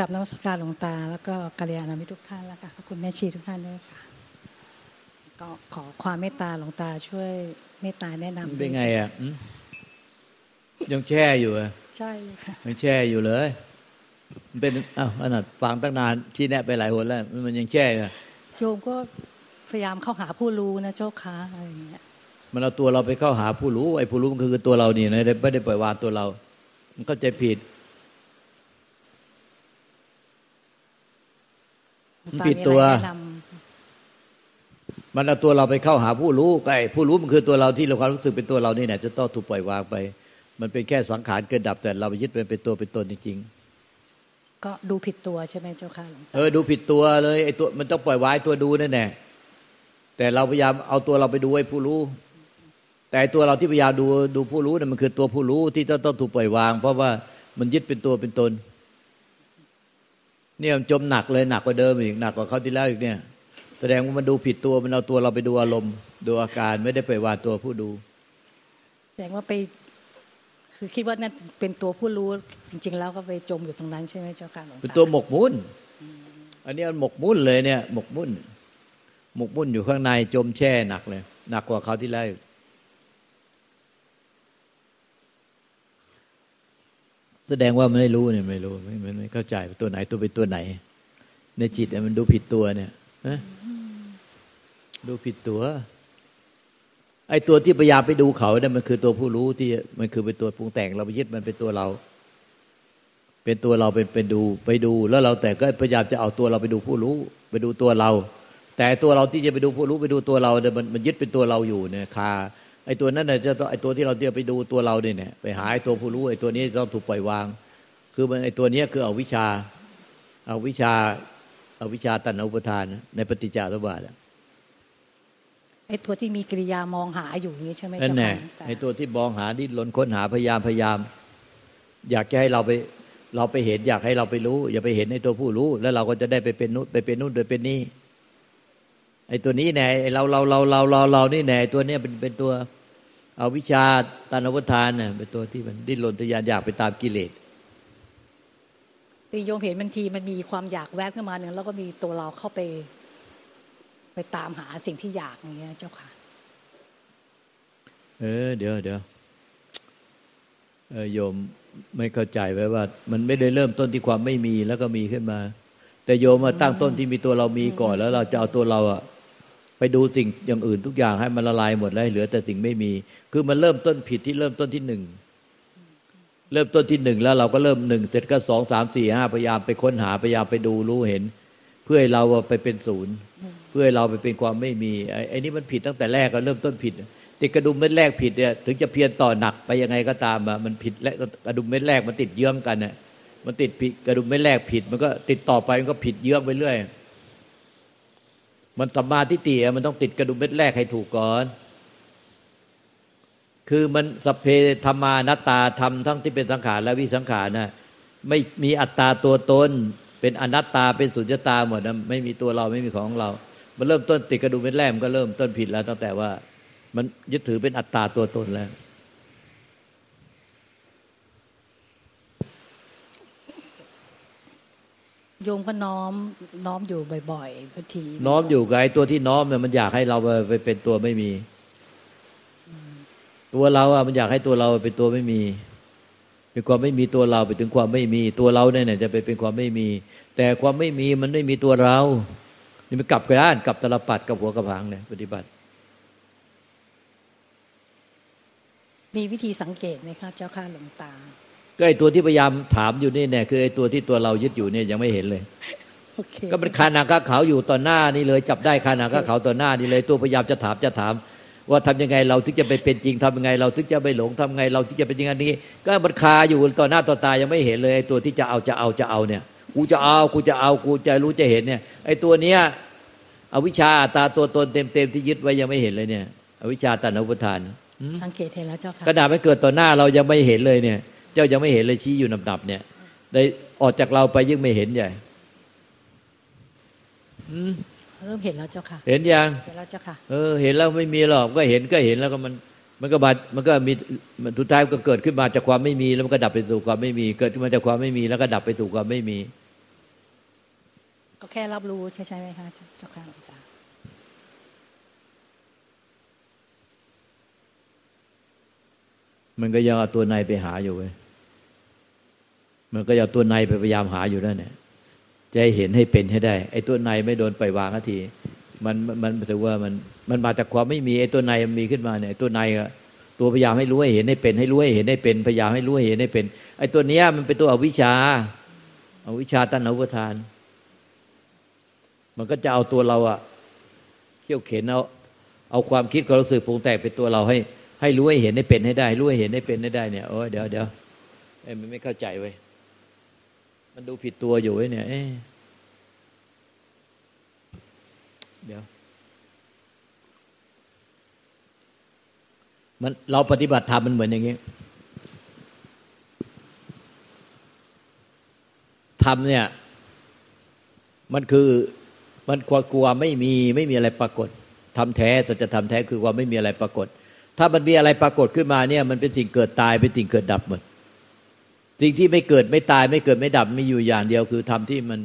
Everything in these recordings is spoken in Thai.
กับนวัตการหลวงตา แล้วก็กัลยาณมิตรทุกท่านแล้วค่ะขอบคุณแม่ชีทุกท่านด้วยค่ะ ก็ขอความเมตตาหลวงตาช่วยเมตตาแนะนำเป็นไงอะยังแช่อยู่อะใช่ค่ะยังแช่อยู่เลย มันเป็นอ้าวขนาดฟังตั้งนานที่แนะไปหลายหนแล้ว มันยังแช่อะโยมก็พยายามเข้าหาผู้รู้นะเจ้าค้าอะไรอย่างเงี้ยมันเอาตัวเราไปเข้าหาผู้รู้ไอ้ผู้รู้มันคือตัวเรานี่นะไม่ได้ปล่อยวางตัวเรา มันเข้าใจผิดมัน ผิดตัว มันเอาตัวเราไปเข้าหาผู้รู้ไอ้ผู้รู้มันคือตัวเราที่เราความรู้สึกเป็นตัวเรานี่แหละจะต้องถูกปล่อยวางไป มันเป็นแค่สังขารเกิดดับแต่เราไปยึดเป็นเป็นตัวเป็นตนจริงๆก็ดูผิดตัวใช่ไหมเจ้าค่ะหลวงตาเออดูผิดตัวเลยไอ้ตัวมันต้องปล่อยวางตัวดูนั่นแหละแต่เราพยายามเอาตัวเราไปดูไอ้ผู้รู้แต่ตัวเราที่พยายามดูดูผู้รู้นั่นมันคือตัวผู้รู้ที่ต้องต้องถูกปล่อยวาง เพราะว่ามันยึดเป็นตัวเป็นตน เนี่ยจมหนักเลยหนักกว่าเดิมอีกหนักกว่าเขาที่แล้วอีกเนี่ย แสดงว่ามันดูผิดตัวมันเอาตัวเราไปดูอารมณ์ดูอาการไม่ได้ไปวาดตัวผู้ดู แสดงว่าไปคือคิดว่านั่นเป็นตัวผู้รู้จริง ๆ แล้วก็ไปจมอยู่ตรงนั้นใช่ไหมเจ้าค่ะหลวงตาเป็นตัวหมกมุ่น อันนี้มันหมกมุ่นเลยเนี่ย หมกมุ่น หมกมุ่นอยู่ข้างในจมแช่หนักเลย หนักกว่าเขาที่แล้ว แสดงว่าไม่รู้เนี่ยไม่รู้ไม่ไม่เข้าใจตัวไหนตัวเป็นตัวไหน ในจิตมันดูผิดตัวเนี่ยดูผิดตัว ไอ้ตัวที่พยายามไปดูเขาเนี่ยมันคือตัวผู้รู้ที่มันคือเป็นตัวปรุงแต่งเราไปยึดมันเป็นตัวเรา เป็นตัวเราเป็นเป็นดูไปดู แล้วเราแต่ก็พยายามจะเอาตัวเราไปดูผู้รู้ ไปดูตัวเรา แต่ตัวเราที่จะไปดูผู้รู้ไปดูตัวเราเนี่ยมันมันยึดเป็นตัวเราอยู่เนี่ยคา ไอ้ตัวนั้นน่ะจะไอ้ตัวที่เราเที่ยวไปดูตัวเราเนี่ย ไปหาไอ้ตัวผู้รู้ไอ้ตัวนี้ต้องถูกปล่อยวาง คือมันไอ้ตัวนี้คือเอาวิชาเอาวิชาเอาวิชาตัณหอุปทาน ในปฏิจจสมบัติไอ้ตัวที่มีกิริยามองหาอยู่นี้ใช่ไหมนั่นแน่ไอ้ตัวที่มองหาดิ้นรนค้นหาพยายามพยายาม อยากจะให้เราไปเราไปเห็นอยากให้เราไปรู้ อย่าไปเห็นในตัวผู้รู้ แล้วเราก็จะได้ไปเป็นนู้นไปเป็นนู้นโดยเป็นนี้ ไอ้ตัวนี้แน่เราเราเราเราเราเรานี่แน่ตัวเนี้ยเป็นเป็นตัวเอาวิชาตานวัฏานเนี่ยเป็นตัวที่มันดิ้นรนทยานอยากไปตามกิเลสตีโยมเห็นบางทีมันมีความอยากแวบขึ้นมาหนึ่งแล้วก็มีตัวเราเข้าไป ไปตามหาสิ่งที่อยากอย่างเงี้ยเจ้าค่ะ เออเดี๋ยวเดี๋ยวเออโยมไม่เข้าใจไว้ว่า มันไม่ได้เริ่มต้นที่ความไม่มีแล้วก็มีขึ้นมา แต่โยมมาตั้งต้นที่มีตัวเรามีก่อนแล้ว เราจะเอาตัวเราอะ ไปดูสิ่งอย่างอื่นทุกอย่างให้มันละลายหมดแล้วเหลือแต่สิ่งไม่มี คือมันเริ่มต้นผิดที่เริ่มต้นที่หนึ่งเริ่มต้นที่หนึ่งแล้วเราก็เริ่มหนึ่งเสร็จก็สองสามสี่ห้าพยายามไปค้นหาพยายามไปดูรู้เห็น เพื่อเราไปเป็นศูนย์ เพื่อเราไปเป็นความไม่มีไอ้นี่มันผิดตั้งแต่แรกก็เริ่มต้นผิดติดกระดุมเม็ดแรกผิดเนี่ยถึงจะเพียรต่อหนักไปยังไงก็ตามอะมันผิดและกระดุมเม็ดแรกมันติดเยื้องกันเนี่ยมันติดผิดกระดุมเม็ดแรกผิด มันก็ติดต่อไปมันก็ผิดเยื้องไปเรื่อย มันสัมมาทิฏฐิมันต้องติดกระดุมเม็ดแรกให้ถูกก่อน คือมันสเพธรรมานตตาธรรมทั้งที่เป็นสังขารและวิสังขารนะไม่มีอัตตาตัวตน เป็นอนัตตาเป็นสุญญตาหมดนะไม่มีตัวเราไม่มีของเรา มันเริ่มต้นติดกระดุมเม็ดแรกมันก็เริ่มต้นผิดแล้วตั้งแต่ว่า มันยึดถือเป็นอัตตาตัวตนแล้ว โยมก็น้อมน้อมอยู่บ่อยๆบางทีน้อมอยู่กับไอ้ตัวที่น้อมเนี่ยมันอยากให้เราไปเป็นตัวไม่มี ตัวเราอะมันอยากให้ตัวเราเป็นตัวไม่มีเป็นความไม่มีตัวเราไปถึงความไม่มีตัวเราเนี่ยจะไปเป็นความไม่มี แต่ความไม่มีมันไม่มีตัวเรา นี่มันกลับกระด้านกลับตลปัดกับหัวกระพังเนี่ยปฏิบัติ มีวิธีสังเกตไหมครับเจ้าข้าหลวงตา ก็ไอตัวที่พยายามถามอยู่นี่เนี่ยคือไอตัวที่ตัวเรายึดอยู่เนี่ยยังไม่เห็นเลยก็เป็นคานาคาเขาอยู่ต่อหน้านี่เลย จับได้คานาคาเขาต่อหน้านี่เลย ตัวพยายามจะถามจะถาม ว่าทำยังไงเราถึงจะไปเป็นจริงทำยังไง เราถึงจะไม่หลงทำไง เราถึงจะเป็นจริงอันนี้ ก็มันคาอยู่ต่อหน้าต่อตายังไม่เห็นเลยไอตัวที่จะเอาจะเอาจะเอาเนี่ยกูจะเอากูจะเอากูจะรู้จะเห็นเนี่ยไอตัวเนี้ยอวิชชาตาตัวตนเต็มเต็มที่ยึดไว้ยังไม่เห็นเลยเนี่ย อวิชชาตันอุปทาน สังเกตเห็นแล้วเจ้าค่ะกระดาษไม่เกิดต่อหน้าเรายังไม่เห็นเลยเนี่ย เจ้ายังไม่เห็นเลยชี้อยู่นับๆเนี่ย ได้ออกจากเราไปยิ่งไม่เห็นใหญ่เริ่มเห็นแล้วเจ้าค่ะ เห็นยังเห็นแล้วเจ้าค่ะเออเห็นแล้วไม่มีหรอกก็เห็นก็เห็นแล้วก็มัน มันก็บัดมันก็มีมันทุกท้ายก็เกิดขึ้นมาจากความไม่มี แล้วมันก็ดับไปสู่ความไม่มี เกิดขึ้นมาจากความไม่มี แล้วก็ดับไปสู่ความไม่มี ก็แค่รับรู้ใช่ใช่ไหมคะเจ้าค่ะหลวงตามันก็ยังเอาตัวในไปหาอยู่เว้ย มันก็เอาตัวในไปพยายามหาอยู่นั่นเนี่ยจะให้เห็นให้เป็นให้ได้ ไอ้ตัวในไม่โดนปล่อยวางทีมันมันถือว่ามันมันมาจากความไม่มีไอ้ตัวในมันมีขึ้นมาเนี่ยตัวในอะตัวพยายามให้รู้ให้เห็นให้เป็นให้รู้ให้เห็นให้เป็นพยายามให้รู้ให้เห็นให้เป็น ไอ้ตัวเนี้ยมันเป็นตัวอวิชชาอวิชชาตัณหาอุปทาน มันก็จะเอาตัวเราอะเขี่ยวเข็นเอาเอาความคิดความรู้สึกปรุงแต่งเป็นตัวเราให้ ให้รู้ให้เห็นให้เป็นให้ได้ รู้ให้เห็นให้เป็นให้ได้เนี่ยโอ้ยเดี๋ยวเดี๋ยวเอ้มันไม่เข้าใจเว้ย มันดูผิดตัวอยู่เว้ยเนี่ย เอ๊เดี๋ยว มันเราปฏิบัติธรรมมันเหมือนอย่างนี้ธรรมเนี่ย มันคือมันความกลัวไม่มีไม่มีอะไรปรากฏทำแท้แต่จะทำแท้คือควาไม่มีอะไรปรากฏ ถ้ามันมีอะไรปรากฏขึ้นมาเนี่ย มันเป็นสิ่งเกิดตายเป็นสิ่งเกิดดับหมด สิ่งที่ไม่เกิดไม่ตายไม่เกิดไม่ดับมีอยู่อย่างเดียวคือทำที่มัน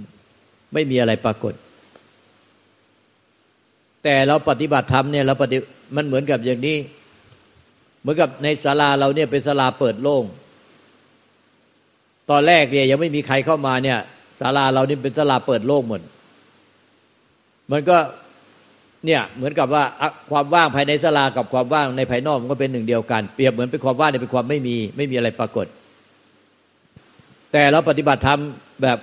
ไม่มีอะไรปรากฏ แต่เราปฏิบัติธรรมเนี่ยเราปฏิมันเหมือนกับอย่างนี้ เหมือนกับในศาลาเราเนี่ยเป็นศาลาเปิดโล่งตอนแรกเนี่ยยังไม่มีใครเข้ามาเนี่ยศาลาเรานี่เป็นศาลาเปิดโล่งหมดมันก็เนี่ยเหมือนกับว่าความว่างภายในศาลากับความว่างในภายนอกมันก็เป็นหนึ่งเดียวกัน เปรียบเหมือนเป็นความว่างเนี่ยเป็นความไม่มี ไม่มีอะไรปรากฏ แต่เราปฏิบัติธรรมแบบ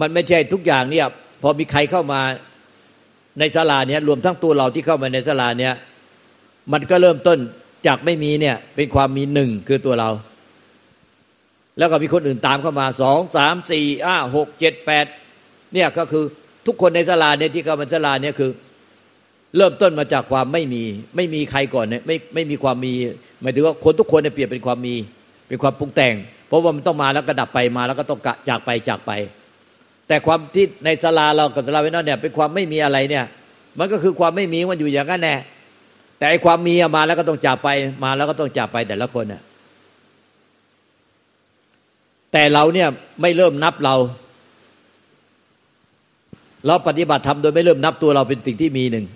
มันไม่ใช่ทุกอย่างเนี่ย พอมีใครเข้ามาในศาลาเนี่ยรวมทั้งตัวเราที่เข้ามาในศาลาเนี่ย มันก็เริ่มต้นจากไม่มีเนี่ย เป็นความมีหนึ่งคือตัวเรา แล้วก็มีคนอื่นตามเข้ามาสองสามสี่ห้าหกเจ็ดแปดเนี่ยก็คือทุกคนในศาลาเนี่ยที่เข้ามาศาลาเนี่ยคือ เริ่มต้นมาจากความไม่มี ไม่มีใครก่อนเนี่ยไม่ไม่มีความมี หมายถึงว่าคนทุกคนเนี่ยเปลี่ยนเป็นความมี เป็นความปรุงแต่ง ราะว่ามันต้องมาแล้วก็ดับไปมาแล้วก็ต้องจากไปจากไป แต่ความที่ในศาลาเรากับศาลาเวนอนเนี่ยเป็นความไม่มีอะไรเนี่ย มันก็คือความไม่มีมันอยู่อย่างนั้นแน่แต่ไอความมีมาแล้วก็ต้องจากไปมาแล้วก็ต้องจากไปแต่ละคนเนี่ยแต่เราเนี่ยไม่เริ่มนับเรา เราปฏิบัติทำโดยไม่เริ่มนับตัวเราเป็นสิ่งที่มีหนึ่ง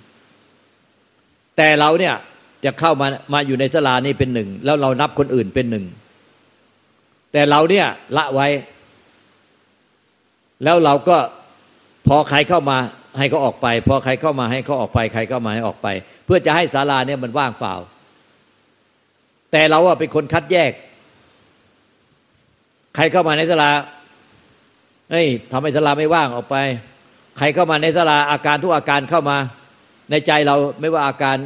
แต่เราเนี่ยจะเข้ามามาอยู่ในสลานี้เป็นหนึ่งแล้วเรานับคนอื่นเป็นหนึ่ง แต่เราเนี่ยละไว้ แล้วเราก็พอใครเข้ามาให้เขาออกไป พอใครเข้ามาให้เขาออกไป ใครเข้ามาให้ออกไป เพื่อจะให้ศาลาเนี่ยมันว่างเปล่า แต่เราอะเป็นคนคัดแยก ใครเข้ามาในศาลาเฮ้ยทำให้ศาลาไม่ว่างออกไป ใครเข้ามาในสลาอาการทุกอาการเข้ามา ในใจเราไม่ว่าอาการ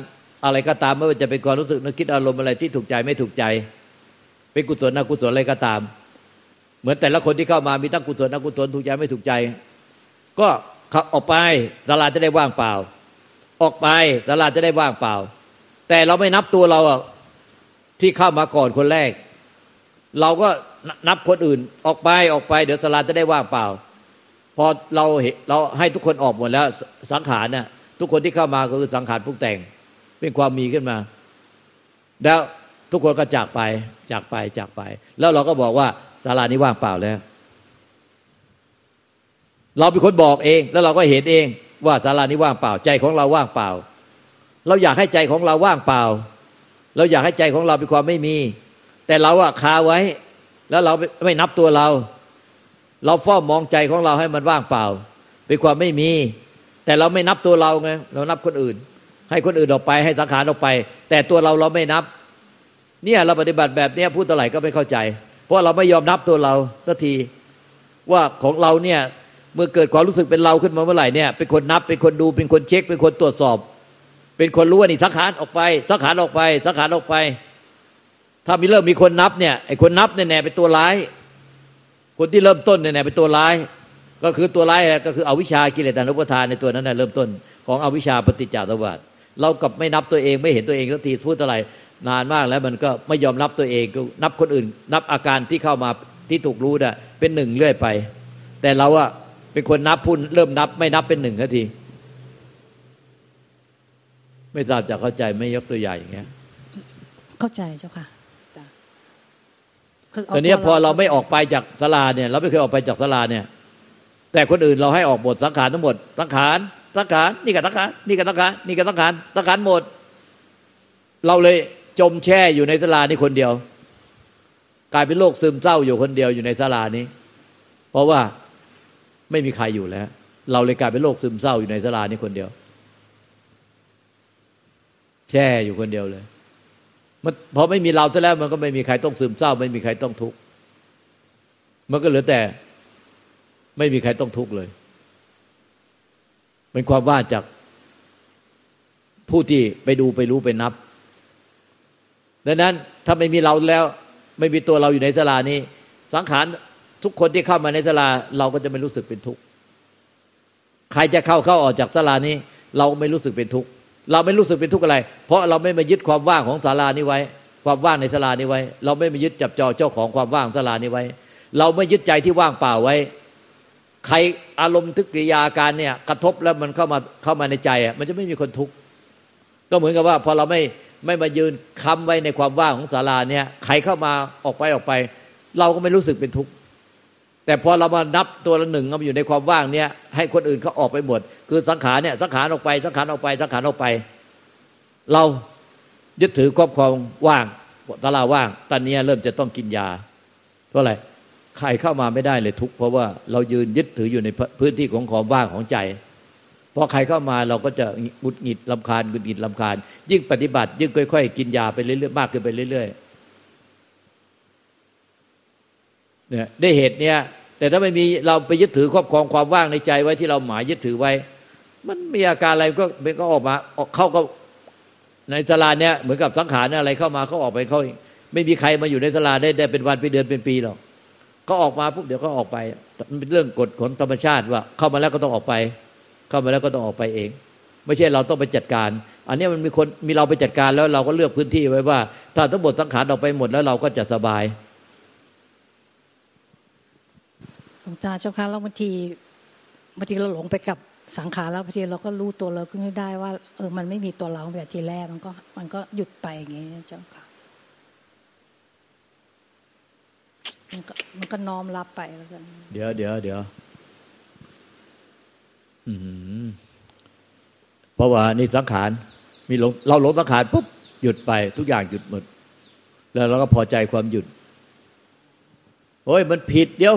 อะไรก็ตามไม่ว่าจะเป็นความรู้สึกนึกคิดอารมณ์อะไรที่ถูกใจไม่ถูกใจ เป็นกุศลอกุศลอะไรก็ตาม เหมือนแต่ละคนที่เข้ามามีทั้งกุศลอกุศลถูกใจไม่ถูกใจ ก็ขับออกไปสลาจะได้ว่างเปล่า ออกไปสลาจะได้ว่างเปล่า แต่เราไม่นับตัวเราที่เข้ามาก่อนคนแรก เราก็นับคนอื่นออกไปออกไป เดี๋ยวสลาจะได้ว่างเปล่า พอเราเราให้ทุกคนออกหมดแล้วสังขารเนี่ยทุกคนที่เข้ามาก็คือสังขารพุกแต่ง เป็นความมีขึ้นมา แล้ว ทุกคนก็จากไปจากไปจากไป แล้วเราก็บอกว่าศาลานี้ว่างเปล่าแล้ว เราเป็นคนบอกเอง แล้วเราก็เห็นเองว่าศาลานี้ว่างเปล่า ใจของเราว่างเปล่า เราอยากให้ใจของเราว่างเปล่า เราอยากให้ใจของเราเป็นความไม่มี แต่เราอะคาไว้ แล้วเราไม่นับตัวเรา เราเฝ้ามองใจของเราให้มันว่างเปล่า เป็นความไม่มี แต่เราไม่นับตัวเราไงเรานับคนอื่น ให้คนอื่นออกไปให้สังขารออกไป แต่ตัวเราเราไม่นับ เนี่ยเราปฏิบัติแบบเนี้ยพูดเท่าไหร่ก็ไม่เข้าใจ เพราะเราไม่ยอมนับตัวเราสักทีว่าของเราเนี่ยเมื่อเกิดความรู้สึกเป็นเราขึ้นมาเมื่อไหร่เนี่ยเป็นคนนับเป็นคนดูเป็นคนเช็ค เป็นคนตรวจสอบ เป็นคนรู้ว่านี่สังขารออกไปสังขารออกไปสังขารออกไป ถ้ามีเริ่มมีคนนับเนี่ยไอ้คนนับเนี่ยแน่เป็นตัวร้าย คนที่เริ่มต้นเนี่ยเป็นตัวร้าย ก็คือตัวร้ายก็คืออวิชากิเลสอนุปทานในตัวนั้นเริ่มต้นของอวิชาปฏิจจสมบัติเรากับไม่นับตัวเองไม่เห็นตัวเองสักทีพูดอะไร นานมากแล้วมันก็ไม่ยอมนับตัวเองก็นับคนอื่น นับอาการที่เข้ามาที่ถูกรู้น่ะเป็นหนึ่งเรื่อยไป แต่เราอะเป็นคนนับพุ่นเริ่มนับ ไม่นับเป็นหนึ่งทันที ไม่ทราบจะเข้าใจไม่ยกตัวอย่างอย่างเงี้ย เข้าใจเจ้าค่ะตอนนี้พอเราไม่ออกไปจากสลาเนี่ย เราไม่เคยออกไปจากสลาเนี่ย แต่คนอื่นเราให้ออกหมดสังขารทั้งหมดสังขารสังขารนี่กับสังขารนี่กับสังขารนี่กับสังขารสังขารหมด เราเลย จมแช่อยู่ในศาลานี้คนเดียว กลายเป็นโรคซึมเศร้าอยู่คนเดียวอยู่ในศาลานี้ เพราะว่าไม่มีใครอยู่แล้ว เราเลยกลายเป็นโรคซึมเศร้าอยู่ในศาลานี้คนเดียว แช่อยู่คนเดียวเลยมันพอไม่มีเราซะแล้วมันก็ไม่มีใครต้องซึมเศร้า ไม่มีใครต้องทุกข์มันก็เหลือแต่ ไม่มีใครต้องทุกข์เลยเป็นความว่าจากผู้ที่ไปดูไปรู้ไปนับ ดังนั้นถ้าไม่มีเราแล้ว ไม่มีตัวเราอยู่ในสลานี้ สังขารทุกคนที่เข้ามาในสลา เราก็จะไม่รู้สึกเป็นทุกข์ใครจะเข้าเข้าออกจากสลานี้ เราไม่รู้สึกเป็นทุกข์เราไม่รู้สึกเป็นทุกข์อะไร เพราะเราไม่มายึดความว่างของศาลานี้ไว้ ความว่างในศาลานี้ไว้ เราไม่มายึดจับจอเจ้าของความว่างศาลานี้ไว้ เราไม่ยึดใจที่ว่างเปล่าไว้ ใครอารมณ์ทึกกิริยาการเนี่ย กระทบแล้วมันเข้ามาเข้ามาในใจอะมันจะไม่มีคนทุกข์ก็เหมือนกับว่า พอเราไม่ ไม่มายืนค้าไว้ในความว่างของศาลาเนี่ยใครเข้ามาออกไปออกไป เราก็ไม่รู้สึกเป็นทุกข์แต่พอเรามานับตัวละหนึ่งมาอยู่ในความว่างเนี่ย ให้คนอื่นเขาออกไปหมด คือสังขารเนี่ยสังขารออกไปสังขารออกไปสังขารออกไป เรายึดถือครอบครองว่างตลาว่าง ตอนนี้เริ่มจะต้องกินยา เพราะอะไรใครเข้ามาไม่ได้เลยทุกเพราะว่าเรายืนยึดถืออยู่ในพื้นที่ของความว่างของใจ พอใครเข้ามาเราก็จะหงุดหงิดลำคาญหงุดหงิดลำคาญ ยิ่งปฏิบัติ ยิ่งค่อย ๆ กินยาไปเรื่อยๆมากขึ้นไปเรื่อยๆเนี่ยได้เหตุเนี้ยแต่ถ้าไม่มีเราไปยึดถือครอบครองความว่างในใจไว้ที่เราหมายยึดถือไว้ มันมีอาการอะไรก็มันก็ออกมาออกเข้าก็ในสลาเนี่ยเหมือนกับสังขารอะไรเข้ามาเขาออกไปเขาไม่มีใครมาอยู่ในสลาได้ได้เป็นวันเป็นเดือนเป็นปีหรอกก็ออกมาปุ๊บเดี๋ยวก็ออกไป มันเป็นเรื่องกฎของธรรมชาติว่าเข้ามาแล้วก็ต้องออกไป เข้ามาแล้วก็ต้องออกไปเอง ไม่ใช่เราต้องไปจัดการ อันนี้มันมีคนมีเราไปจัดการแล้วเราก็เลือกพื้นที่ไว้ว่า ถ้าทั้งหมดสังขารออกไปหมดแล้วเราก็จะสบายสงจารเจ้าค่ะแล้วบางทีบางทีเราหลงไปกับสังขารแล้วบางทีเราก็รู้ตัวเราขึ้นได้ว่า เออมันไม่มีตัวเราแบบทีแรกมันก็ มันก็หยุดไปอย่างนี้เจ้าค่ะมันก็มันก็น้อมรับไปแล้วกัน เดี๋ยวเดี๋ยวเดี๋ยว เพราะว่านี่สังขารมีหลงเราหลงสังขารปุ๊บหยุดไปทุกอย่างหยุดหมด แล้วเราก็พอใจความหยุดโอ้ยมันผิดเดี๋ยว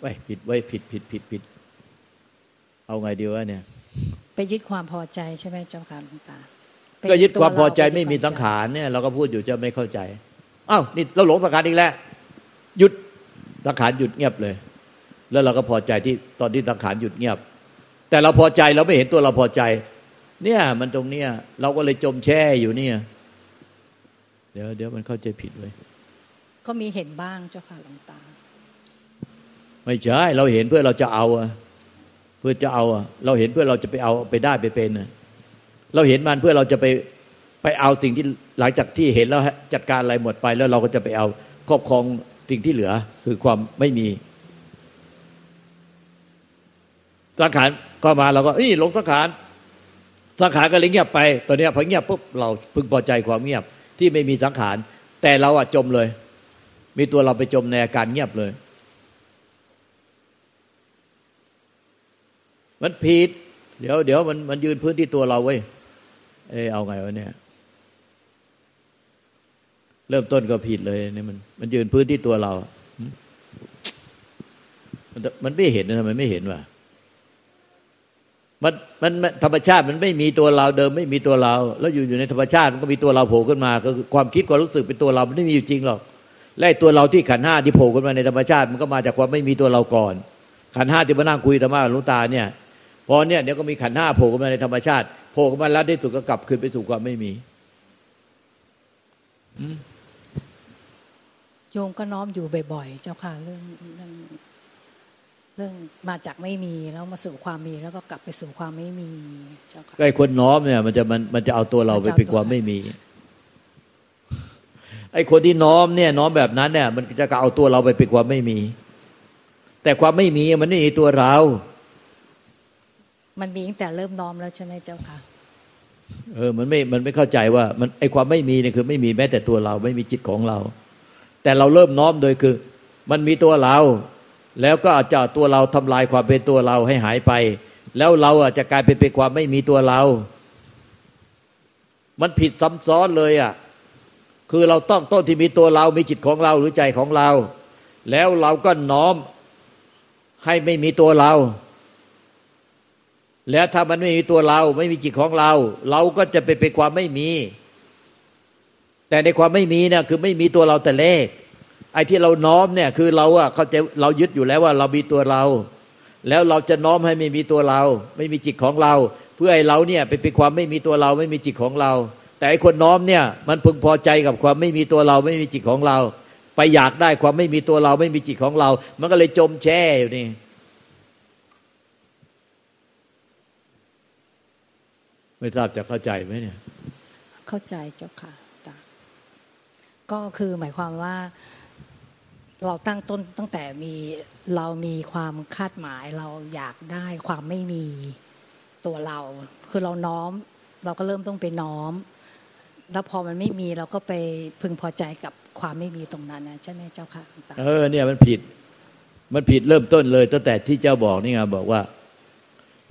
ไว้ผิดไว้ผิดผิดผิดผิด เอาไงดีวะเนี่ย ไปยึดความพอใจใช่ไหมเจ้าค่ะหลวงตาก็ยึดความพอใจไม่มีสังขารเนี่ย เราก็พูดอยู่จะไม่เข้าใจอ้าวนี่เราหลงสังขารอีกแล้วหยุดสังขารหยุดเงียบเลย แล้วเราก็พอใจที่ตอนที่สังขารหยุดเงียบ แต่เราพอใจเราไม่เห็นตัวเราพอใจ เนี่ย มันตรงเนี้ย เราก็เลยจมแช่อยู่เนี่ย เดี๋ยวเดี๋ยวมันเข้าใจผิดเลยก็มีเห็นบ้างเจ้าค่ะหลวงตา ไม่ใช่เราเห็นเพื่อเราจะเอาเพื่อจะเอาเราเห็นเพื่อเราจะไปเอาไปได้ไปเป็นเราเห็นมันเพื่อเราจะไปไปเอาสิ่งที่หลังจากที่เห็นแล้วจัดการอะไรหมดไปแล้วเราก็จะไปเอาครอบครองสิ่งที่เหลือ คือความไม่มี สังขารก็มาเราก็นี่ลงสังขารสังขารก็เลยเงียบไป ตอนนี้พอเงียบปุ๊บเราพึงพอใจความเงียบที่ไม่มีสังขาร แต่เราอะจมเลย มีตัวเราไปจมในอาการเงียบเลย มันผิดเดี๋ยวเดี๋ยวมันมันยืนพื้นที่ตัวเราไว้ยเออเอาไงวะเนี่ย เริ่มต้นก็ผิดเลยเนี่ยมันมันยืนพื้นที่ตัวเรา มันมันไม่เห็นนะทำไมไม่เห็นวะ มันมันธรรมชาติมันไม่มีตัวเราเดิมไม่มีตัวเรา แล้วอยู่อยู่ในธรรมชาติมันก็มีตัวเราโผล่ขึ้นมาก็คือความคิดความรู้สึกเป็นตัวเรามันไม่มีอยู่จริงหรอกและตัวเราที่ขันห้าที่โผล่ขึ้นมาในธรรมชาติมันก็มาจากความไม่มีตัวเราก่อน ขันห้าที่มานั่งคุยธรรมะลุงตาเนี่ยพอเนี่ยเดี๋ยวก็มีขันห้าโผล่ขึ้นมาในธรรมชาติโผล่ขึ้นมาแล้วที่สุดก็กลับคืนไปสู่ความไม่มีโยมก็น้อมอยู่บ่อยๆ เจ้าค่ะเรื่องเรื่อง เรื่องมาจากไม่มีแล้วมาสู่ความมีแล้วก็กลับไปสู่ความไม่มีเจ้าค่ะไอ้คนน้อมเนี่ย มันจะมันมันจะเอาตัวเราไปเป็นความไม่มี ไอ้คนที่น้อมเนี่ย น้อมแบบนั้นเนี่ย มันจะเอาตัวเราไปเป็นความไม่มี แต่ความไม่มีมันไม่มีตัวเรา มันมีตั้งแต่เริ่มน้อมแล้วใช่ไหมเจ้าค่ะเออ มันไม่ มันไม่เข้าใจว่า มันไอความไม่มีเนี่ยคือ ไม่มีแม้แต่ตัวเรา ไม่มีจิตของเรา แต่เราเริ่มน้อมโดยคือ มันมีตัวเรา แล้วก็อาจจะตัวเราทำลายความเป็นตัวเราให้หายไป แล้วเราอาจจะกลายเป็นเป็นความไม่มีตัวเรา มันผิดซ้ำซ้อนเลยอะคือเราต้องต้นที่มีตัวเรา มีจิตของเราหรือใจของเรา แล้วเราก็น้อมให้ไม่มีตัวเรา แล้วถ้ามันไม่มีตัวเรา ไม่มีจิตของเรา เราก็จะไปเป็นความไม่มี แต่ในความไม่มีเนี่ยคือไม่มีตัวเราแต่เลข ไอ้ที่เราน้อมเนี่ยคือเราอะเขาจะเรายึดอยู่แล้วว่าเรามีตัวเรา แล้วเราจะน้อมให้ไม่มีตัวเรา ไม่มีจิตของเรา เพื่อให้เราเนี่ยไปเป็นความไม่มีตัวเราไม่มีจิตของเรา แต่ไอ้คนน้อมเนี่ยมันพึงพอใจกับความไม่มีตัวเราไม่มีจิตของเรา ไปอยากได้ความไม่มีตัวเราไม่มีจิตของเรา มันก็เลยจมแช่อยู่นี่ไม่ทราบจะเข้าใจไหมเนี่ย เข้าใจเจ้าค่ะก็คือหมายความว่า เราตั้งต้นตั้งแต่มีเรามีความคาดหมายเราอยากได้ความไม่มีตัวเรา คือเราน้อม เราก็เริ่มต้องไปน้อม แล้วพอมันไม่มีเราก็ไปพึงพอใจกับความไม่มีตรงนั้นนะใช่ไหมเจ้าค่ะเออเนี่ยมันผิด มันผิดเริ่มต้นเลย ตั้งแต่ที่เจ้าบอกนี่ไงบอกว่า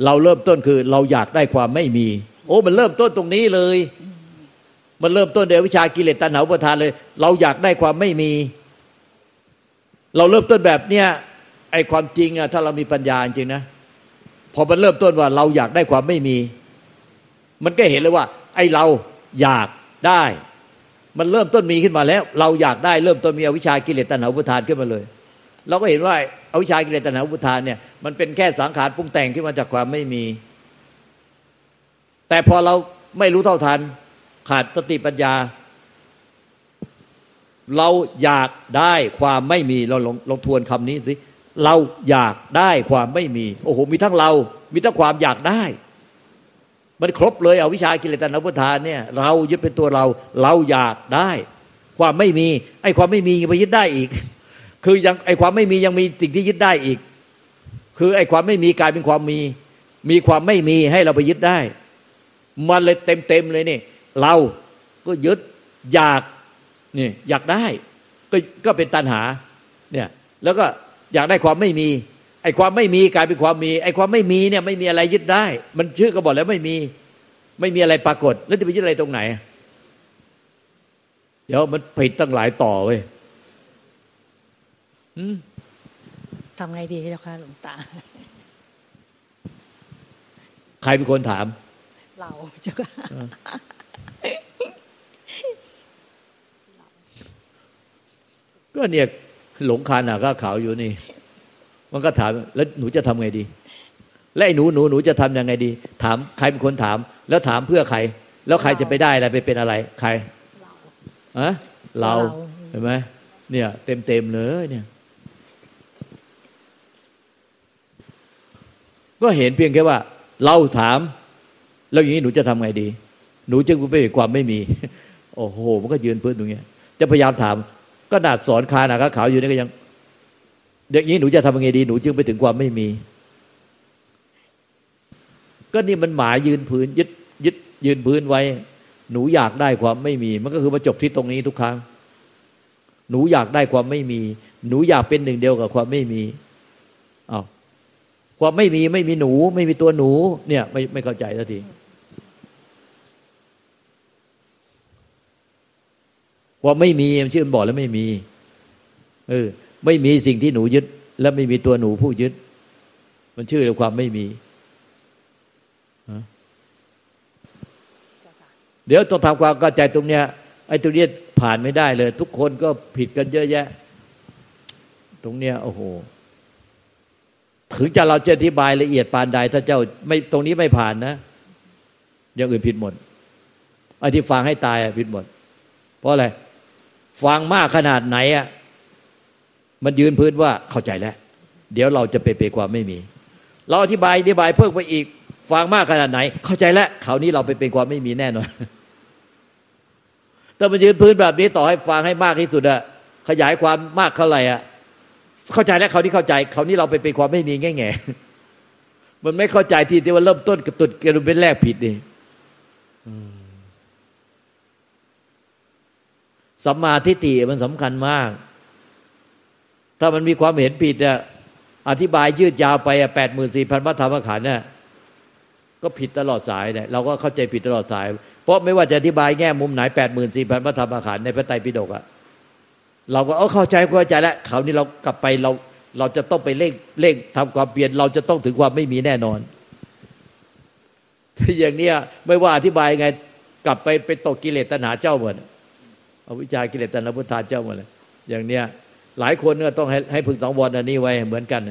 เราเริ่มต้นคือเราอยากได้ความไม่มี โอ้มันเริ่มต้นตรงนี้เลย มันเริ่มต้นเดียววิชากิเลสตัณหาอุปทานเลย เราอยากได้ความไม่มี เราเริ่มต้นแบบเนี้ยไอ้ความจริงอะถ้าเรามีปัญญาจริงนะพอมันเริ่มต้นว่าเราอยากได้ความไม่มี มันก็เห็นเลยว่า ไอ้เราอยากได้ มันเริ่มต้นมีขึ้นมาแล้ว เราอยากได้เริ่มต้นมีอวิชากิเลสตัณหาอุปทานขึ้นมาเลย เราก็เห็นว่าอวิชากิเลสตัณหาอุปทานเนี่ยมันเป็นแค่สังขารปรุงแต่งขึ้นมาจากความไม่มี แต่พอเราไม่รู้เท่าทัน ขาดสติปัญญา เราอยากได้ความไม่มีเราลองลองทวนคำนี้สิเราอยากได้ความไม่มี โอ้โห มีทั้งเรา มีทั้งความอยากได้ มันครบเลยเอาวิชากิเลสตนพุทธานเนี่ย เรายึดเป็นตัวเรา เราอยากได้ ความไม่มี ไอ้ความไม่มียังไปยึดได้อีก คือยังไอ้ความไม่มียังมีสิ่งที่ยึดได้อีก คือไอ้ความไม่มีกลายเป็นความมี มีความไม่มีให้เราไปยึดได้ มันเลยเต็มเต็มเลยนี่ เราก็ยึดอยาก นี่อยากได้ก็ก็เป็นตัณหาเนี่ยแล้วก็อยากได้ความไม่มีไอ้ความไม่มีกลายเป็นความมีไอ้ความไม่มีเนี่ยไม่มีอะไรยึดได้ มันชื่อก็บอกแล้วไม่มี ไม่มีอะไรปรากฏ แล้วจะไปยึดอะไรตรงไหน เดี๋ยวมันผิดตั้งหลายต่อเว้ยทำไงดีเจ้าค่ะหลวงตา ใครเป็นคนถาม เราเจ้าค่ะ ก็เนี่ยหลงคาหนาข้าขาวอยู่นี่ มันก็ถามแล้วหนูจะทำไงดี และไอ้หนูหนูหนูจะทํำยังไงดี ถามใครเป็นคนถาม แล้วถามเพื่อใคร แล้วใครจะไปได้อะไรไปเป็นอะไร ใครอะเราเห็นไหมเนี่ย เต็มเต็มเลยเนี่ย ก็เห็นเพียงแค่ว่า เราถาม แล้วอย่างนี้หนูจะทำไงดี หนูจึงไปความไม่มี โอ้โห มันก็ยืนพื้นตรงนี้จะพยายามถาม ก็นาดสอนคานาขาวอยู่นี่ก็ยังเด็กนี้หนูจะทำยังไงดีหนูจึงไปถึงความไม่มี ก็นี่มันหมายยืนพื้นยึดยึดยืนพื้นไว้ หนูอยากได้ความไม่มี มันก็คือมาจบที่ตรงนี้ทุกครั้ง หนูอยากได้ความไม่มี หนูอยากเป็นหนึ่งเดียวกับความไม่มีอ้าวความไม่มีไม่มีหนู ไม่มีตัวหนู เนี่ย ไม่ไม่เข้าใจสักที ว่าไม่มีมันชื่อมันบอกแล้วไม่มี เออ ไม่มีสิ่งที่หนูยึด และไม่มีตัวหนูผู้ยึด มันชื่อเรื่องความไม่มีเดี๋ยวต้องทำความเข้าใจตรงเนี้ยไอ้ตรงเนี้ยผ่านไม่ได้เลย ทุกคนก็ผิดกันเยอะแยะ ตรงเนี้ยโอ้โหถึงจะเราจะอธิบายละเอียดปานใด ถ้าเจ้าไม่ตรงนี้ไม่ผ่านนะอย่างอื่นผิดหมดไอ้ที่ฟังให้ตายผิดหมด เพราะอะไร ฟังมากขนาดไหนอะมันยืนพื้นว่าเข้าใจแล้ว เดี๋ยวเราจะไปเปความไม่มี เราอธิบายอธิบายเพิ่มไปอีก ฟังมากขนาดไหน เข้าใจแล้วคราวนี้เราไปเป็นความไม่มีแน่นอนแต่มันยืนพื้นแบบนี้ต่อให้ฟังให้มากที่สุดอะขยายความมากเท่าไหร่อะเข้าใจแล้วคราวนี้เข้าใจคราวนี้เราไปเป็นความไม่มีแง่แง่มันไม่เข้าใจที่ที่ว่าเริ่มต้นกระตุดกระดุมเป็นแรกผิดนี่ สัมมาทิฏฐิมันสำคัญมาก ถ้ามันมีความเห็นผิดอะอธิบายยืดยาวไปแปดหมื่นสี่พันพระธรรมขันธ์เนี่ยก็ผิดตลอดสายเนี่ยเราก็เข้าใจผิดตลอดสาย เพราะไม่ว่าจะอธิบายแง่มุมไหนแปดหมื่นสี่พันพระธรรมขันธ์ในพระไตรปิฎกอะเราก็เออเข้าใจเข้าใจแล้วคราวนี้เรากลับไปเราเราจะต้องไปเร่งเร่งทำความเปลี่ยน เราจะต้องถึงความไม่มีแน่นอนถ้าอย่างเนี้ยไม่ว่าอธิบายไงกลับไปไปตกกิเลสตัณหาเจ้าเหมด เอาวิชากิเลสตัณหาพุทธาเจ้าหมดเลย อย่างเนี้ย หลายคนก็ต้องให้ให้พึงสังวรอันนี้ไว้เหมือนกัน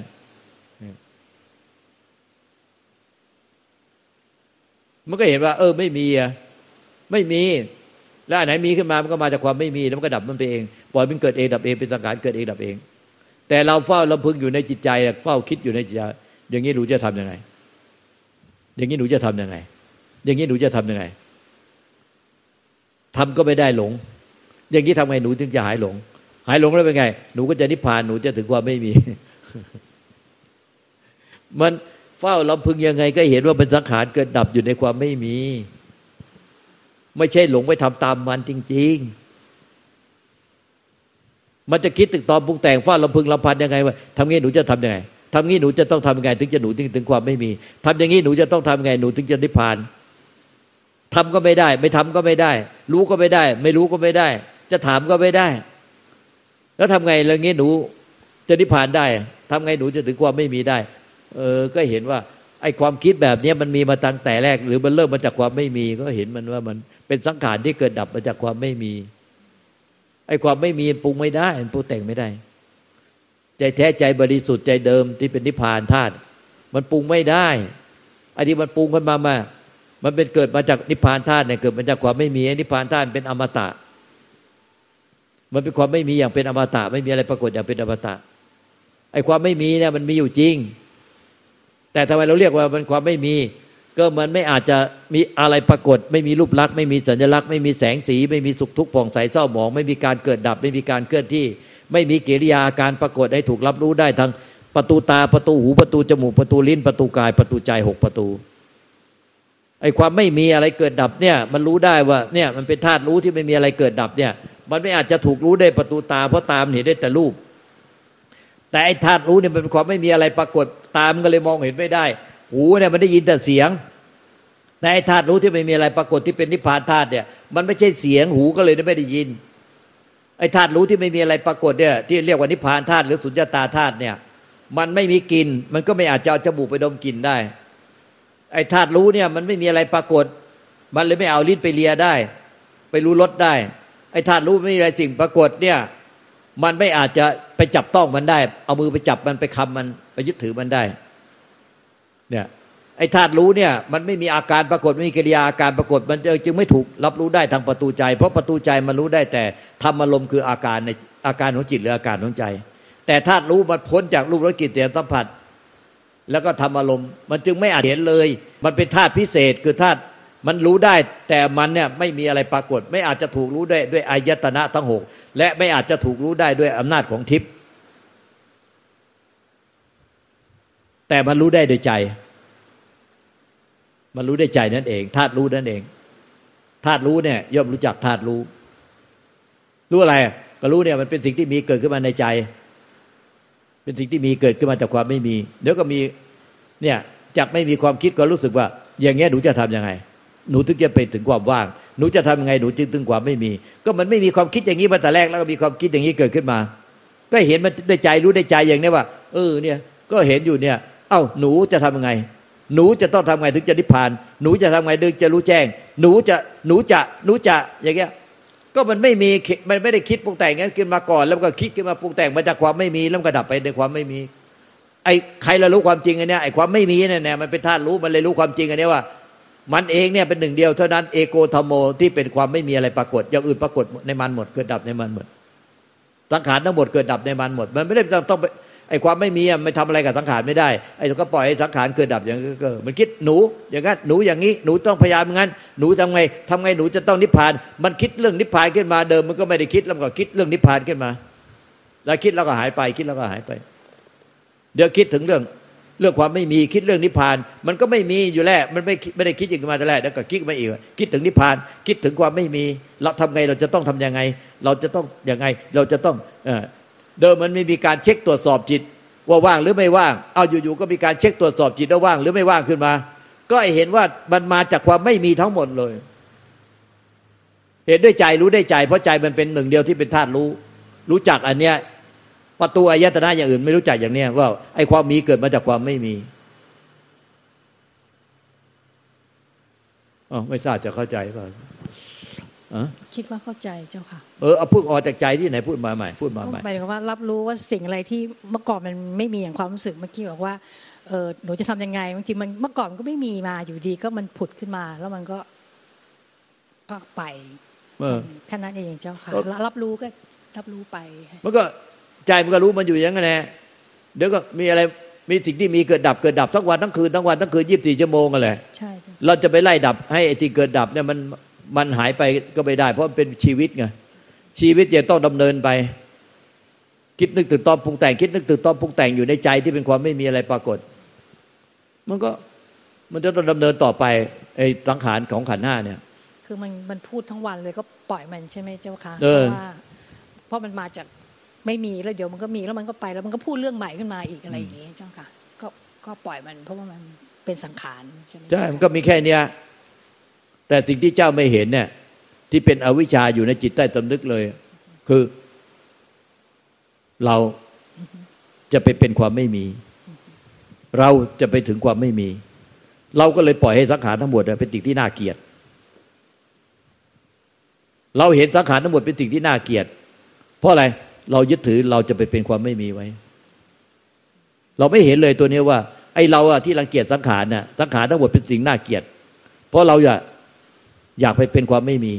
มันก็เห็นว่า เออ ไม่มีอะไม่มี แล้วอันไหนมีขึ้นมามันก็มาจากความไม่มีแล้วมันก็ดับมันไปเองปล่อยมันเกิดเองดับเองเป็นสังขารเกิดเองดับเอง แต่เราเฝ้าลำพึงอยู่ในจิตใจเฝ้าคิดอยู่ในจิตใจอย่างนี้หนูจะทํำยังไง อย่างนี้หนูจะทํำยังไง อย่างนี้หนูจะทํำยังไงทำก็ไม่ได้หลง อย่างนี้ทำไงหนูถึงจะหายหลง หายหลงแล้วเป็นไง หนูก็จะนิพพานหนูจะถึงความไม่มี มันเฝ้าลำพึงยังไงก็เห็นว่าเป็นสังขารเกิดดับอยู่ในความไม่มี ไม่ใช่หลงไปทำตามมันจริง ๆ มันจะคิดตึกตอนปรุงแต่งเฝ้าลำพึงลำพันยังไงว่าทำงี้หนูจะทํำยังไงทำงี้หนูจะต้องทำยังไง ถึงจะหนูถึงถึงความไม่มีทำอย่างนี้หนูจะต้องทำยังไง หนูถึงจะนิพพานทำก็ไม่ได้ ไม่ทำก็ไม่ได้ รู้ก็ไม่ได้ ไม่รู้ก็ไม่ได้ จะถามก็ไม่ได้ แล้วทำไงเรื่องนี้หนู จะนิพพานได้ทำไงหนูจะถึงความไม่มีได้ เออ ก็เห็นว่า ไอ้ความคิดแบบนี้มันมีมาตั้งแต่แรก หรือมันเริ่มมาจากความไม่มี ก็เห็นมันว่ามันเป็นสังขารที่เกิดดับมาจากความไม่มี ไอ้ความไม่มีปรุงไม่ได้มันปรุงแต่งไม่ได้ ใจแท้ใจบริสุทธิ์ใจเดิมที่เป็นนิพพานธาตุมันปรุงไม่ได้อันนี้มันปรุงขึ้นมามามันเป็นเกิดมาจากนิพพานธาตุเนี่ยเกิดมาจากความไม่มีนิพพานธาตุเป็นอมตะ มันเป็นความไม่มีอย่างเป็นอมตะ ไม่มีอะไรปรากฏอย่างเป็นอมตะไอ้ความไม่มีเนี่ยมันมีอยู่จริง แต่ทำไมเราเรียกว่ามันความไม่มี ก็มันไม่อาจจะมีอะไรปรากฏ ไม่มีรูปลักษณ์ไม่มีสัญลักษณ์ไม่มีแสงสี ไม่มีสุขทุกข์ผ่องใสเศร้าหมอง ไม่มีการเกิดดับ ไม่มีการเคลื่อนที่ ไม่มีกิริยาการปรากฏให้ถูกรับรู้ได้ทั้งประตูตาประตูหูประตูจมูกประตูลิ้นประตูกายประตูใจหกประตูไอ้ความไม่มีอะไรเกิดดับเนี่ย มันรู้ได้ว่าเนี่ยมันเป็นธาตุรู้ที่ไม่มีอะไรเกิดดับเนี่ย มันไม่อาจจะถูกรู้ได้ประตูตา เพราะตามเห็นได้แต่รูป แต่ไอ้ธาตุรู้เนี่ยเป็นความไม่มีอะไรปรากฏตามก็เลยมองเห็นไม่ได้ หูเนี่ยมันได้ยินแต่เสียงแต่ไอ้ธาตุรู้ที่ไม่มีอะไรปรากฏที่เป็นนิพพานธาตุเนี่ย มันไม่ใช่เสียงหูก็เลยไม่ได้ยิน ไอ้ธาตุรู้ที่ไม่มีอะไรปรากฏเนี่ย ที่เรียกว่านิพพานธาตุหรือสุญญตาธาตุเนี่ย มันไม่มีกลิ่นมันก็ไม่อาจจะเอาจมูกไปดมกลิ่นได้ ไอ้ธาตุรู้เนี่ยมันไม่มีอะไรปรากฏ มันเลยไม่เอาลิ้นไปเลียได้ ไปรู้รสได้ ไอ้ธาตุรู้ไม่มีอะไรสิ่งปรากฏเนี่ย มันไม่อาจจะไปจับต้องมันได้ เอามือไปจับมันไปคำมันไปยึดถือมันได้ เนี่ยไอ้ธาตุรู้เนี่ย มันไม่มีอาการปรากฏไม่มีกิริยาอาการปรากฏ มันจึงไม่ถูกรับรู้ได้ทางประตูใจ เพราะประตูใจมันรู้ได้แต่ธรรมอารมณ์คืออาการในอาการของจิตหรืออาการของใจ แต่ธาตุรู้มันพ้นจากรูปรสกลิ่นเสียงสัมผัส แล้วก็ทำอารมณ์ มันจึงไม่อาจเห็นเลย มันเป็นธาตุพิเศษคือธาตุ มันรู้ได้แต่มันเนี่ยไม่มีอะไรปรากฏ ไม่อาจจะถูกรู้ได้ด้วยอายตนะทั้งหกและไม่อาจจะถูกรู้ได้ด้วยอำนาจของทิพย์แต่มันรู้ได้โดยใจ มันรู้ได้ใจนั่นเองธาตุรู้นั่นเองธาตุรู้เนี่ยย่อมรู้จักธาตุรู้ รู้อะไรก็รู้เนี่ยมันเป็นสิ่งที่มีเกิดขึ้นมาในใจ เป็นสิ่งที่มีเกิดขึ้นมาจากความไม่มีเดี๋ยวก็มีเนี่ยจากไม่มีความคิดก็รู้สึกว่า อย่างเงี้ยหนูจะทํำยังไง หนูถึงจะไปถึงความว่าง หนูจะทำยังไงหนูจึงถึงความไม่มี ก็มันไม่มีความคิดอย่างนี้มาแต่แรกแล้วก็มีความคิดอย่างนี้เกิดขึ้นมา ก็เห็นมันได้ใจรู้ได้ใจอย่างนี้ว่า เออเนี่ยก็เห็นอยู่เนี่ย เอ้าหนูจะทำยังไง หนูจะต้องทำไงถึงจะนิพพาน หนูจะทำไงถึงจะรู้แจ้ง หนูจะหนูจะหนูจะอย่างเงี้ยก็มันไม่มีมันไม่ได้คิดปรุงแต่งงั้นขึ้นมาก่อน แล้วก็คิดขึ้นมาปรุงแต่งมาจากความไม่มีแล้วก็ดับไปในความไม่มีไอ้ใครเรารู้ความจริงอันเนี้ยไอ้ความไม่มีเนี่ยเนี่ยมันเป็นธาตุรู้มันเลยรู้ความจริงอันนี้ว่า มันเองเนี่ยเป็นหนึ่งเดียวเท่านั้นเอโกธโมที่เป็นความไม่มีอะไรปรากฏอย่างอื่นปรากฏในมันหมดเกิดดับในมันหมดสังขารทั้งหมดเกิดดับในมันหมด มันไม่ได้ต้องไปไอ้ความไม่มีอะไม่ทำอะไรกับสังขารไม่ได้ไอ้ก็ปล่อยให้สังขารเกิดดับอย่างก็มันคิดหนูอย่างนั้นหนูอย่างนี้หนูต้องพยายามงั้น หนูทำไงทำไงหนูจะต้องนิพพาน มันคิดเรื่องนิพพานขึ้นมาเดิมมันก็ไม่ได้คิดแล้วก็คิดเรื่องนิพพานขึ้นมา แล้วคิดแล้วก็หายไปคิดแล้วก็หายไป เดี๋ยวคิดถึงเรื่อง เรื่องความไม่มีคิดเรื่องนิพพาน มันก็ไม่มีอยู่แล้วมันไม่ไม่ได้คิดอย่างมาแต่แรกแล้วก็คิดมาอีกคิดถึงนิพพาน คิดถึงความไม่มี เราทำไงเราจะต้องทํำยังไง เราจะต้องยังไง เราจะต้องเเดิมมันไม่มีการเช็คตรวจสอบจิต ว่าว่างหรือไม่ว่าง เอาอยู่ๆก็มีการเช็คตรวจสอบจิตว่าว่างหรือไม่ว่างขึ้นมา ก็เห็นว่ามันมาจากความไม่มีทั้งหมดเลย เห็นด้วยใจรู้ได้ใจ เพราะใจมันเป็นหนึ่งเดียวที่เป็นธาตุรู้ รู้จักอันเนี้ย ประตูอายตนะอย่างอื่นไม่รู้จักอย่างเนี้ยว่าไอ้ความมีเกิดมาจากความไม่มีอ๋อไม่ทราบจะเข้าใจเปล่าคิดว่าเข้าใจเจ้าค่ะ เออเอาพูดออกจากใจที่ไหนพูดมาใหม่พูดมาใหม่หมายถึงว่ารับรู้ว่าสิ่งอะไรที่เมื่อก่อนมันไม่มีอย่างความรู้สึกเมื่อกี้บอกว่าเออหนูจะทำยังไงบางทีมันเมื่อก่อนมันก็ไม่มีมาอยู่ดีก็มันผุดขึ้นมา แล้วมันก็ก็ไปแค่นั้นเองเจ้าค่ะรับรู้ก็รับรู้ไป มันก็ ใจมันก็รู้มันอยู่อย่างนั้นแหละเดี๋ยวก็มีอะไรมีสิ่งที่มีเกิดดับเกิดดับทั้งวันทั้งคืนทั้งวันทั้งคืนยี่สิบสี่ชั่วโมงกันแหละใช่เราจะไปไล่ดับให้ไอ้ที่เกิดดับเนี่ยมันมันหายไปก็ไม่ได้ เพราะมันเป็นชีวิตไงชีวิตจะต้องดำเนินไป คิดนึกตื่นตอมปรุงแต่งคิดนึกตื่นตอมปรุงแต่งอยู่ในใจที่เป็นความไม่มีอะไรปรากฏ มันก็มันจะต้องดำเนินต่อไปไอ้สังขารของขันห้าเนี่ย คือมันมันพูดทั้งวันเลยก็ปล่อยมันใช่ไหมเจ้าค่ะเพราะว่าเพราะมันมาจาก ไม่มีแล้วเดี๋ยวมันก็มีแล้วมันก็ไปแล้วมันก็พูดเรื่องใหม่ขึ้นมาอีกอะไรอย่างนี้เจ้าค่ะ ก็ก็ปล่อยมันเพราะว่ามันเป็นสังขารใช่ไหมใช่มันก็มีแค่เนี้ยแต่สิ่งที่เจ้าไม่เห็นเนี่ยที่เป็นอวิชชาอยู่ในจิตใต้ตำนึกเลย คือ เราจะไปเป็นความไม่มี เราจะไปถึงความไม่มี เราก็เลยปล่อยให้สังขารทั้งหมดเป็นสิ่งที่น่าเกลียดเราเห็นสังขารทั้งหมดเป็นสิ่งที่น่าเกลียดเพราะอะไร เรายึดถือเราจะไปเป็นความไม่มีไว้ เราไม่เห็นเลยตัวนี้ว่า ไอ้เราอะที่รังเกียจสังขารน่ะสังขารทั้งหมดเป็นสิ่งน่าเกลียด เพราะเราอยากอยากไปเป็นความไม่มี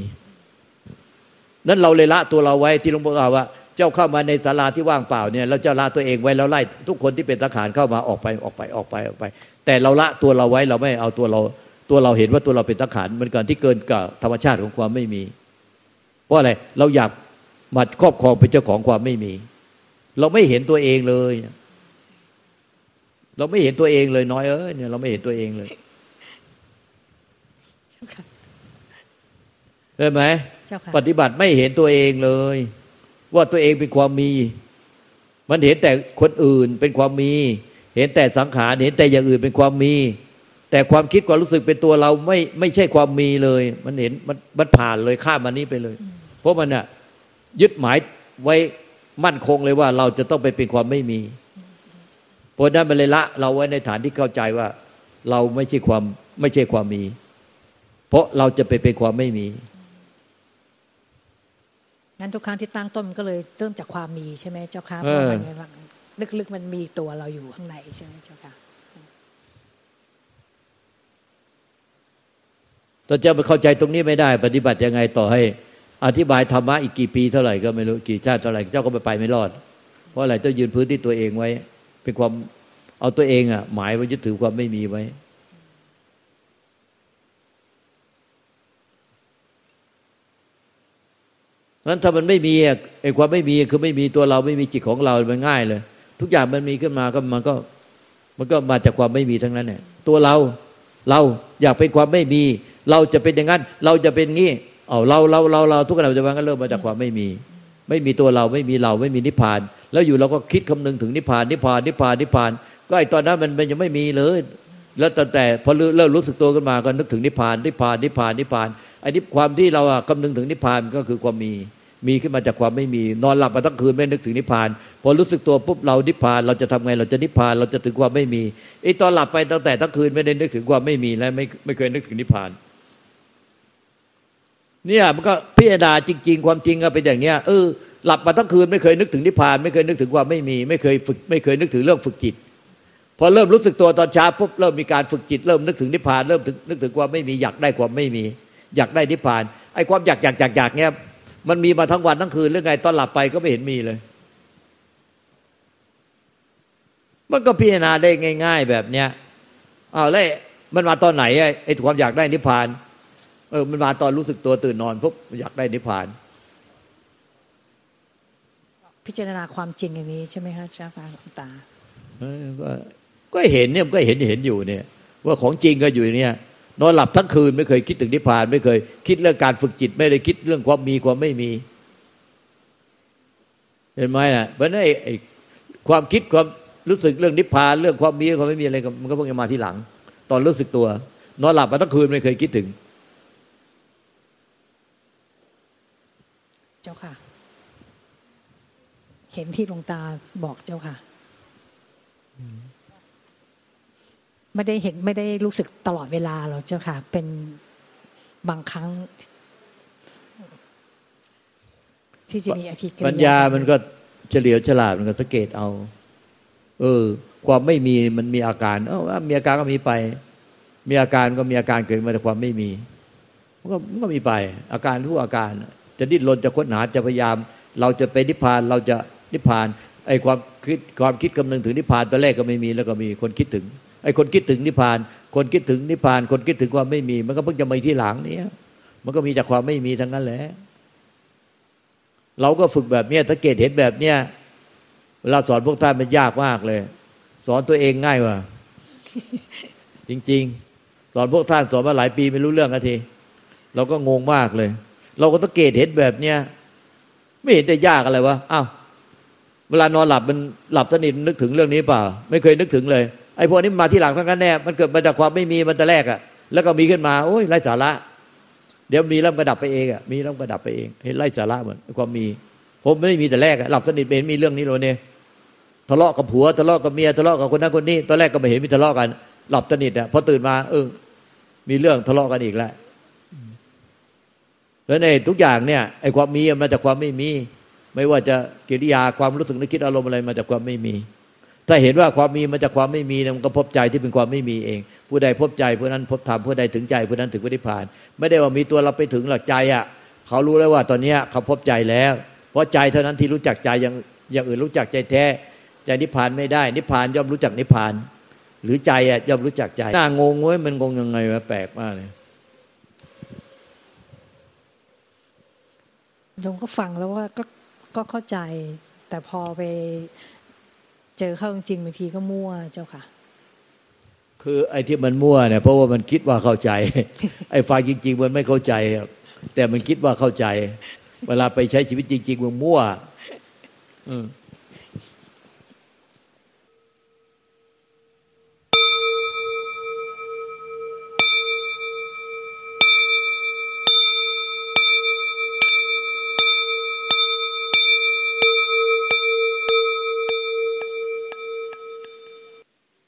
นั้นเราเลยละตัวเราไว้ที่หลวงพ่อว่า เจ้าเข้ามาในศาลาที่ว่างเปล่าเนี่ยเราจะละตัวเองไว้แล้วไล่ทุกคนที่เป็นสังขารเข้ามาออกไปออกไปออกไปออกไป แต่เราละตัวเราไว้เราไม่เอาตัวเรา ตัวเราเห็นว่าตัวเราเป็นสังขารเหมันก่อนที่เกินกับธรรมชาติของความไม่มี เพราะอะไรเราอยาก มาครอบครองเป็นเจ้าของความไม่มี เราไม่เห็นตัวเองเลย เราไม่เห็นตัวเองเลยน้อยเอ้ยเนี่ยเราไม่เห็นตัวเองเลยเห็นไหมปฏิบัติไม่เห็นตัวเองเลย ว่าตัวเองเป็นความมี มันเห็นแต่คนอื่นเป็นความมี เห็นแต่สังขารเห็นแต่อย่างอื่นเป็นความมี แต่ความคิดความรู้สึกเป็นตัวเราไม่ไม่ใช่ความมีเลย มันเห็นมันมันผ่านเลยข้ามมันนี้ไปเลย เพราะมันอะ ยึดหมายไว้มั่นคงเลยว่าเราจะต้องไปเป็นความไม่มีเพราะนั้นมันเลยละ เราไว้ในฐานที่เข้าใจว่า เราไม่ใช่ความไม่ใช่ความมี เพราะเราจะไปเป็นความไม่มีงั้นทุกครั้งที่ตั้งต้นมันก็เลยเริ่มจากความมีใช่ไหมเจ้าค่ะเพราะมันลึกๆมันมีตัวเราอยู่ข้างในใช่ไหมเจ้าค่ะตอนเจ้าไปเข้าใจตรงนี้ไม่ได้ ปฏิบัติยังไงต่อให้ อธิบายธรรมะอีกกี่ปีเท่าไหร่ก็ไม่รู้กี่ชาติเท่าไหร่เจ้าก็ไปไปไม่รอด เพราะอะไรต้องยืนพื้นที่ตัวเองไว้ เป็นความเอาตัวเองอะ หมายไว้ยึดถือความไม่มีไว้นั้นถ้ามันไม่มีไอ้ความไม่มีคือไม่มีตัวเราไม่มีจิตของเรา มันง่ายเลย ทุกอย่างมันมีขึ้นมาก็มันก็ มันก็มาจากความไม่มีทั้งนั้นเนี่ยตัวเราเราอยากเป็นความไม่มี เราจะเป็นอย่างนั้น เราจะเป็นงี้ เอาเราเราเราเราทุกขณะปัจจุบันก็เริ่มมาจากความไม่มี ไม่มีตัวเราไม่มีเราไม่มีนิพพาน แล้วอยู่เราก็คิดคำนึงถึงนิพพานนิพพานนิพพานนิพพาน ก็ไอตอนนั้นมันมันยังไม่มีเลย แล้วตั้งแต่พอเริ่มรู้สึกตัวขึ้นมาก็นึกถึงนิพพานนิพพานนิพพานนิพพานไอ้นี่ความที่เราคำนึงถึงนิพพานก็คือความมีมีขึ้นมาจากความไม่มีนอนหลับมาทั้งคืนไม่นึกถึงนิพพาน พอรู้สึกตัวปุ๊บเรานิพพาน เราจะทำไงเราจะนิพพานเราจะถึงความไม่มีไอ้ตอนหลับไปตั้งแต่ทั้งคืนไม่ได้นึกถึงความไม่มีและไม่ไม่เคยนึกถึงนิพพาน เนี่ยมันก็พิจารณาจริง ๆ ความจริงก็เป็นอย่างเนี้ยเออหลับมาทั้งคืนไม่เคยนึกถึงนิพพาน ไม่เคยนึกถึงความไม่มี ไม่เคยฝึกไม่เคยนึกถึงเรื่องฝึกจิต พอเริ่มรู้สึกตัวตอนเช้าปุ๊บเริ่มมีการฝึกจิต เริ่มนึกถึงนิพพานเริ่มนึกถึงความไม่มีอยากได้ความไม่มี อยากได้นิพพานไอ้ความอยากอยากอยากอยากเนี้ยมันมีมาทั้งวันทั้งคืนหรือไงตอนหลับไปก็ไม่เห็นมีเลย มันก็พิจารณาได้ง่าย ๆ แบบเนี้ยอ้าวแล้วมันมาตอนไหนไอ้ความอยากได้นิพพาน เออมันมาตอนรู้สึกตัวตื่นนอนปุ๊บอยากได้นิพพาน พิจารณาความจริงอย่างนี้ใช่ไหมคะเจ้าฟ้าตาก็ก็เห็นเนี่ยก็เห็นเห็นอยู่เนี่ย ว่าของจริงก็อยู่เนี่ยนอนหลับทั้งคืนไม่เคยคิดถึงนิพพาน ไม่เคย คิดเรื่องการฝึกจิต ไม่ได้คิดเรื่องความมีความไม่มี เห็นไหมนะเพราะนั้นไอ้ความคิดความรู้สึกเรื่องนิพพาน เรื่องความมีความไม่มีอะไรก็มันก็เพิ่งจะมาที่หลัง ตอนรู้สึกตัว นอนหลับมาตั้งคืนไม่เคยคิดถึง เจ้าค่ะ เห็นที่หลวงตาบอกเจ้าค่ะไม่ได้เห็นไม่ได้รู้สึกตลอดเวลาหรอกเจ้าค่ะ เป็นบางครั้ง ที่จะมีอาทิตย์ปัญญามันก็เฉลียวฉลาดมันก็สังเกตเอา เออ ความไม่มีมันมีอาการ เออว่ามีอาการก็มีไป มีอาการก็มีอาการเกิดมาจากความไม่มีมันก็มันก็มีไป อาการทุกอาการ จะดิ้นรนจะค้นหาจะพยายาม เราจะไปนิพพานเราจะนิพพานไอ้ความคิดความคิดกำนึงถึงนิพพานตัวแรกก็ไม่มีแล้วก็มีคนคิดถึงไอ้คนคิดถึงนิพพาน คนคิดถึงนิพพาน คนคิดถึงความไม่มี มันก็เพิ่งจะมาที่หลังนี้มันก็มีจากความไม่มีทั้งนั้นแหละเราก็ฝึกแบบเนี้ยสังเกตเห็นแบบเนี้ยเวลาสอนพวกท่านมันยากมากเลย สอนตัวเองง่ายกว่าจริง ๆ สอนพวกท่านสอนมาหลายปีไม่รู้เรื่องนาทีเราก็งงมากเลย เราก็สังเกตเห็นแบบเนี้ยไม่เห็นจะยากอะไรวะอ้าวเวลานอนหลับมันหลับสนิทนึกถึงเรื่องนี้เปล่า ไม่เคยนึกถึงเลยไอ้พวกนี้มาที่หลังทั้งนั้นแน่มันเกิดมาจากความไม่มีมันแต่แรกอะแล้วก็มีขึ้นมาโอ้ยไร้สาระ เดี๋ยวมีแล้วกระดับไปเองอะมีแล้วกระดับไปเองเห็นไร้สาระเหมือนความมีผมไม่ได้มีแต่แรกอะหลับสนิทเห็นมีเรื่องนี้เลยเนี่ยทะเลาะกับผัวทะเลาะกับเมียทะเลาะกับคนนั้นคนนี้ตอนแรกก็ไม่เห็นมีทะเลาะกัน หลับสนิทอะพอตื่นมาเออมีเรื่องทะเลาะกันอีกแล้ว แล้วในทุกอย่างเนี่ยไอ้ความมีมาจากความไม่มี ไม่ว่าจะกิริยาความรู้สึกนึกคิดอารมณ์อะไรมาจากความไม่มี ถ้าเห็นว่าความมีมาจากความไม่มีมันก็พบใจที่เป็นความไม่มีเอง ผู้ใดพบใจผู้นั้นพบธรรมผู้ใดถึงใจผู้นั้นถึงวิพาน ไม่ได้ว่ามีตัวเราไปถึงหลักใจอะเขารู้แล้วว่าตอนนี้เขาพบใจแล้ว เพราะใจเท่านั้นที่รู้จักใจอย่างอย่างอื่นรู้จักใจแท้ใจนิพพานไม่ได้ นิพพานย่อมรู้จักนิพพาน หรือใจอะย่อมรู้จักใจน่างงเว้ยมันงงยังไงวะแปลกมากเลย โยมก็ฟังแล้วว่าก็ก็เข้าใจ แต่พอไปเจอเข้าจริงบางทีก็มั่วเจ้าค่ะ คือไอ้ที่มันมั่วเนี่ยเพราะว่ามันคิดว่าเข้าใจ ไอ้ฟังจริง ๆ มันไม่เข้าใจ แต่มันคิดว่าเข้าใจ เวลาไปใช้ชีวิตจริง ๆ มันมั่ว อืม